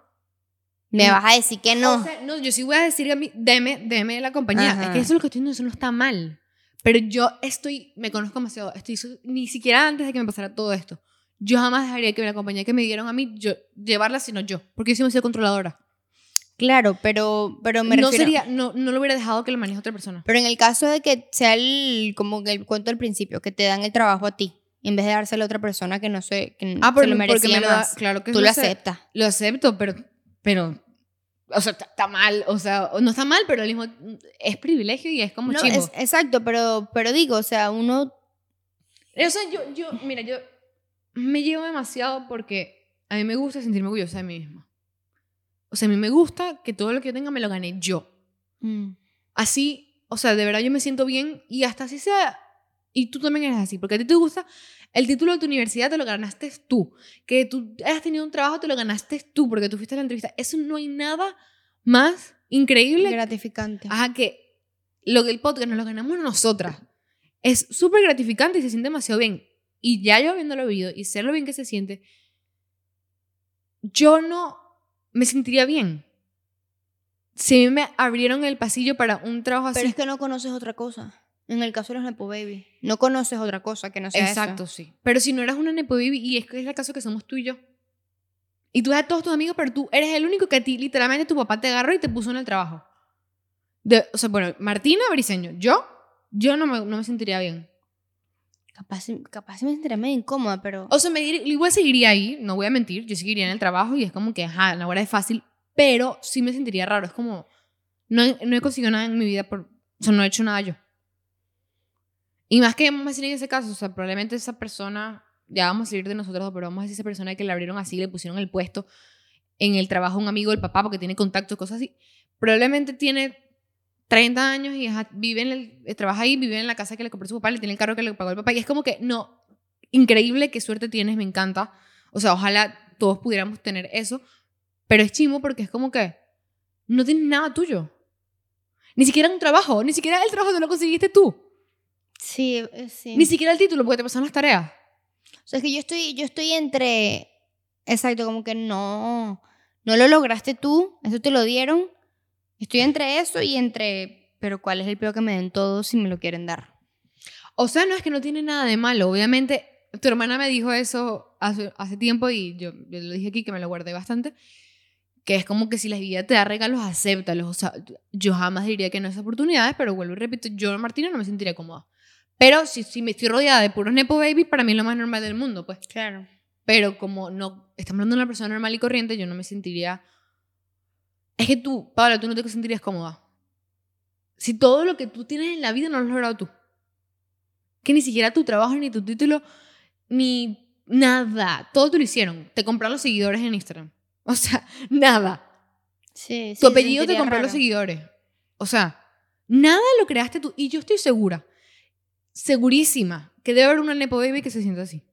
Me No. vas a decir que no. O sea, no, yo sí voy a decir a mí, deme, deme la compañía. Ajá. Es que eso es lo que estoy diciendo, eso no está mal. Pero yo estoy, me conozco demasiado, estoy, ni siquiera antes de que me pasara todo esto. Yo jamás dejaría que la compañía que me dieron a mí, yo, llevarla sino yo. Porque yo soy controladora. Claro, pero, pero me no refiero. sería, no, no lo hubiera dejado que lo maneje otra persona. Pero en el caso de que sea el, como el cuento al principio, que te dan el trabajo a ti, en vez de dárselo a otra persona que no sé, que Ah, se lo merecía me lo da, más, claro que tú lo lo acep- aceptas. Lo acepto, pero, pero, o sea, está, mal, o sea, no está mal, pero al mismo, es privilegio y es como No, chimbo. es- exacto, pero, pero digo, o sea, uno, O sea, yo, yo, mira, yo me llevo demasiado porque a mí me gusta sentirme orgullosa de mí misma. O sea, a mí me gusta que todo lo que yo tenga me lo gané yo. Mm. Así, o sea, de verdad yo me siento bien y hasta así sea, y tú también eres así, porque a ti te gusta, el título de tu universidad te lo ganaste tú, que tú hayas tenido un trabajo te lo ganaste tú, porque tú fuiste a la entrevista. Eso no hay nada más increíble. Gratificante. Ajá, que lo que el podcast nos lo ganamos nosotras. Es súper gratificante y se siente demasiado bien. Y ya yo habiéndolo vivido y sé lo bien que se siente, yo no me sentiría bien. Si me abrieron el pasillo para un trabajo así. Pero es que no conoces otra cosa. En el caso de los Nepo Baby. No conoces otra cosa que no sea Exacto, eso. sí. Pero si no eras una Nepo Baby, y es que es el caso que somos tú y yo. Y tú eres a todos tus amigos, pero tú eres el único que a ti, literalmente, tu papá te agarró y te puso en el trabajo. De, o sea, bueno, Martina Briseño, yo, yo no me, no me sentiría bien. Capaz, capaz me sentiría medio incómoda, pero... O sea, me dir- igual seguiría ahí, no voy a mentir, yo seguiría en el trabajo y es como que, ajá, la hora es fácil, pero sí me sentiría raro, es como, no, no he conseguido nada en mi vida, por, o sea, no he hecho nada yo. Y más que vamos a decir en ese caso, o sea, probablemente esa persona, ya vamos a salir de nosotros, pero vamos a decir esa persona que le abrieron así, le pusieron el puesto en el trabajo un amigo del papá porque tiene contactos, cosas así, probablemente tiene 30 años y vive en el, eh, trabaja ahí, vive en la casa que le compró su papá, le tiene el carro que le pagó el papá, y es como que, no, increíble, qué suerte tienes, me encanta. O sea, ojalá todos pudiéramos tener eso, pero es chimo porque es como que no tienes nada tuyo. Ni siquiera un trabajo, ni siquiera el trabajo no lo conseguiste tú, Sí, eh, sí. ni siquiera el título porque te pasaron las tareas. O sea, es que yo estoy, yo estoy entre... Exacto, como que no... No lo lograste tú, eso te lo dieron. Estoy entre eso y entre... Pero ¿cuál es el peor que me den todos si me lo quieren dar? O sea, no es que no tiene nada de malo, obviamente. Tu hermana me dijo eso hace, hace tiempo y yo, yo lo dije aquí que me lo guardé bastante. Que es como que si la vida te da regalos, acéptalos. O sea, yo jamás diría que no es oportunidades, pero vuelvo y repito, yo, Martina, no me sentiría cómoda. Pero si, si me estoy rodeada de puros Nepo Babies, para mí es lo más normal del mundo, pues. Claro. Pero como no estamos hablando de una persona normal y corriente, yo no me sentiría. Es que tú, Pablo, tú no te sentirías cómoda. Si todo lo que tú tienes en la vida no lo has logrado tú. Que ni siquiera tu trabajo, ni tu título, ni nada. Todo te lo hicieron. Te compraron los seguidores en Instagram. O sea, *laughs* nada. Sí, sí, Tu apellido te compró los seguidores. O sea, nada lo creaste tú. Y yo estoy segura, segurísima, que debe haber una Nepo Baby que se sienta así.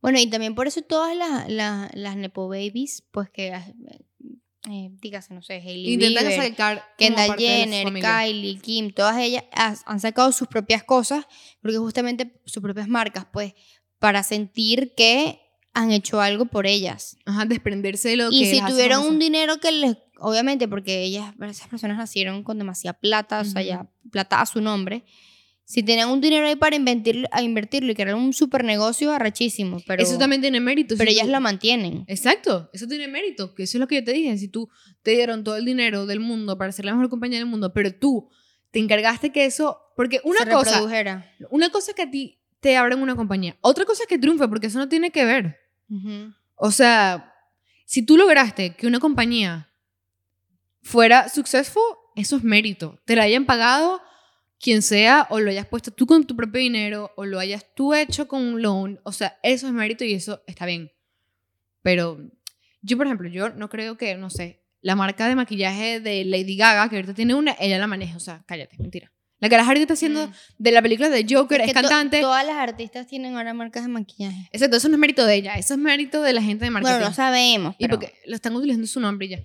Bueno, y también por eso todas las, las, las Nepo Babies, pues que, eh, dígase, no sé, Hailey Intentan Bieber, sacar Kendall Jenner. Kylie, Kim, todas ellas has- han sacado sus propias cosas, porque justamente sus propias marcas, pues, para sentir que han hecho algo por ellas. Ajá, desprenderse de lo Y que si las hace tuvieron un dinero que les, obviamente, porque ellas, esas personas nacieron con demasiada plata, o sea, ya plata a su nombre. Si tenían un dinero ahí para invertirlo, a invertirlo y era un super negocio arrechísimo, pero, eso también tiene mérito. pero si ellas tú- lo mantienen. Exacto, eso tiene mérito, que eso es lo que yo te dije. Si tú te dieron todo el dinero del mundo para ser la mejor compañía del mundo, pero tú te encargaste que eso. Porque una se cosa, reprodujera. una cosa es que a ti te abran una compañía, otra cosa es que triunfe, porque eso no tiene que ver. O sea, si tú lograste que una compañía fuera successful, eso es mérito. Te la hayan pagado quien sea, o lo hayas puesto tú con tu propio dinero, o lo hayas tú hecho con un loan. O sea, eso es mérito y eso está bien. Pero yo, por ejemplo, yo no creo que, no sé, la marca de maquillaje de Lady Gaga, que ahorita tiene una, ella la maneja. O sea, cállate, mentira. La que la está haciendo Mm. de la película de Joker, es, que to- cantante. todas las artistas tienen ahora marcas de maquillaje. Exacto, eso no es mérito de ella, eso es mérito de la gente de marketing. Bueno, no sabemos. Y pero porque lo están utilizando su nombre y ya.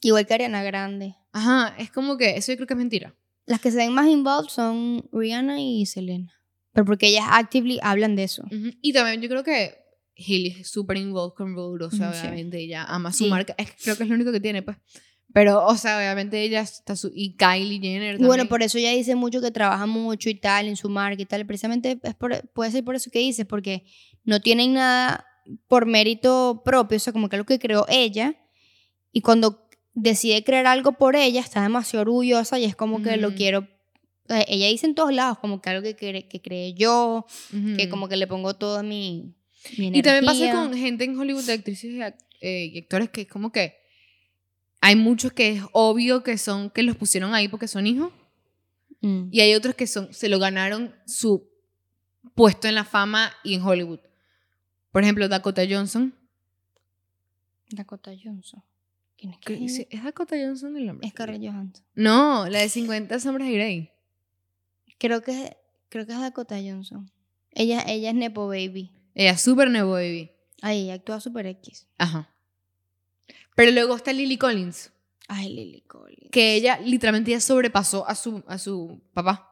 Igual que Ariana Grande. Ajá, es como que eso yo creo que es mentira. Las que se ven más involved son Rihanna y Selena. Pero porque ellas actively hablan de eso. Ujú, Y también yo creo que Hailey es súper involved con Road, o sea, Ujú, sí. obviamente ella ama su Sí. marca, es, creo que es lo único que tiene, pues. Pero, o sea, obviamente ella está su... Y Kylie Jenner Y bueno, también. por eso ella dice mucho que trabaja mucho y tal en su marca y tal. Precisamente es por- puede ser por eso que dices, porque no tienen nada por mérito propio, o sea, como que es lo que creó ella. Y cuando decide crear algo por ella, está demasiado orgullosa y es como que lo quiero. Ella dice en todos lados, como que algo que, cre- que creé yo, que como que le pongo toda mi, mi Y también pasa energía. con gente en Hollywood de actrices y, eh, y actores que es como que hay muchos que es obvio que son que los pusieron ahí porque son hijos Mm. y hay otros que son se lo ganaron su puesto en la fama y en Hollywood. Por ejemplo, Dakota Johnson. Dakota Johnson. ¿Quién es Que- ¿Es Dakota Johnson el nombre? Es Scarlett Johansson. No, la de 50 sombras de Grey. Creo que, creo que es Dakota Johnson. Ella, ella es Nepo Baby. Ella es súper nuevo, baby. Ella actúa super X. Ajá. Pero luego está Lily Collins, Ay, Lily Collins. que ella literalmente ya sobrepasó a su, a su papá.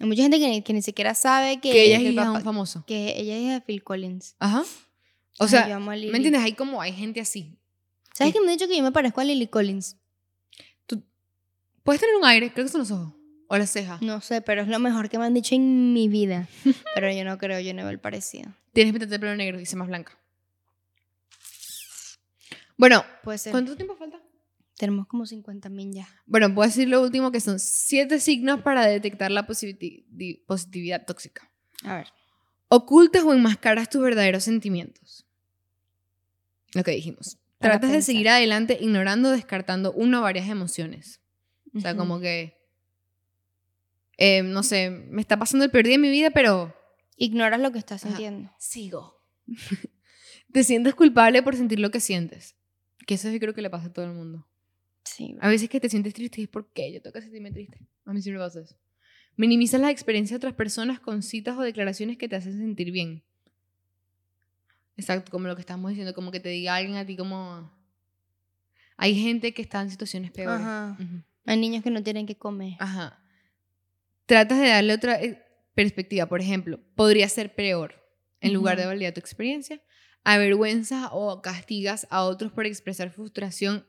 Hay mucha gente que ni, que ni siquiera sabe que, Que ella es hija famoso. que ella es hija de Phil Collins. Ajá. O Ay, sea. ¿me entiendes? Hay como, hay gente así. ¿Sabes que me han dicho que yo me parezco a Lily Collins? Puedes tener un aire, creo que son los ojos. O las cejas. No sé, pero es lo mejor que me han dicho en mi vida. *laughs* pero yo no creo, yo no veo el parecido. Tienes que pintarte el pelo negro y ser más blanca. Bueno, Puede ser. ¿cuánto tiempo falta? Tenemos como 50 mil ya. Bueno, puedo decir lo último que son siete signos para detectar la positi- di- positividad tóxica. A ver. Ocultas o enmascaras tus verdaderos sentimientos. Lo que dijimos. Tratas de seguir adelante ignorando descartando una o varias emociones. O sea, Ujú. como que... eh, no sé, me está pasando el peor día de mi vida, pero Ignoras lo que estás Ajá. sintiendo. sigo. *laughs* Te sientes culpable por sentir lo que sientes. Que eso yo creo que le pasa a todo el mundo. Sí. A veces que te sientes triste y es ¿por qué? Yo tengo que sentirme triste. A mí sí me pasa eso. Minimizas las experiencias de otras personas con citas o declaraciones que te hacen sentir bien. Exacto, como lo que estamos diciendo, como que te diga alguien a ti como... Hay gente que está en situaciones peores. Ajá. Hay niños que no tienen que comer. Ajá. Tratas de darle otra eh, perspectiva. Por ejemplo, podría ser peor. En lugar de validar tu experiencia, avergüenzas o castigas a otros por expresar frustración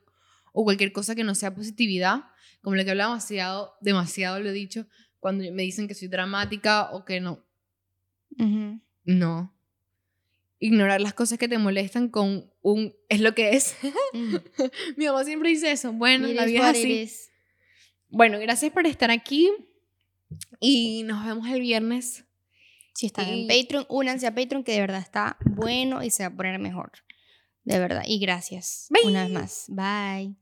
o cualquier cosa que no sea positividad. Como lo que hablaba demasiado, demasiado lo he dicho, cuando me dicen que soy dramática o que no. Ujú. No. Ignorar las cosas que te molestan con un... Es lo que es. Ujú. *laughs* Mi mamá siempre dice eso. Bueno, la vida es así. Bueno, gracias por estar aquí y nos vemos el viernes. Si están en Patreon, únanse a Patreon que de verdad está bueno y se va a poner mejor. De verdad. Y gracias. Bye. Una vez más. Bye.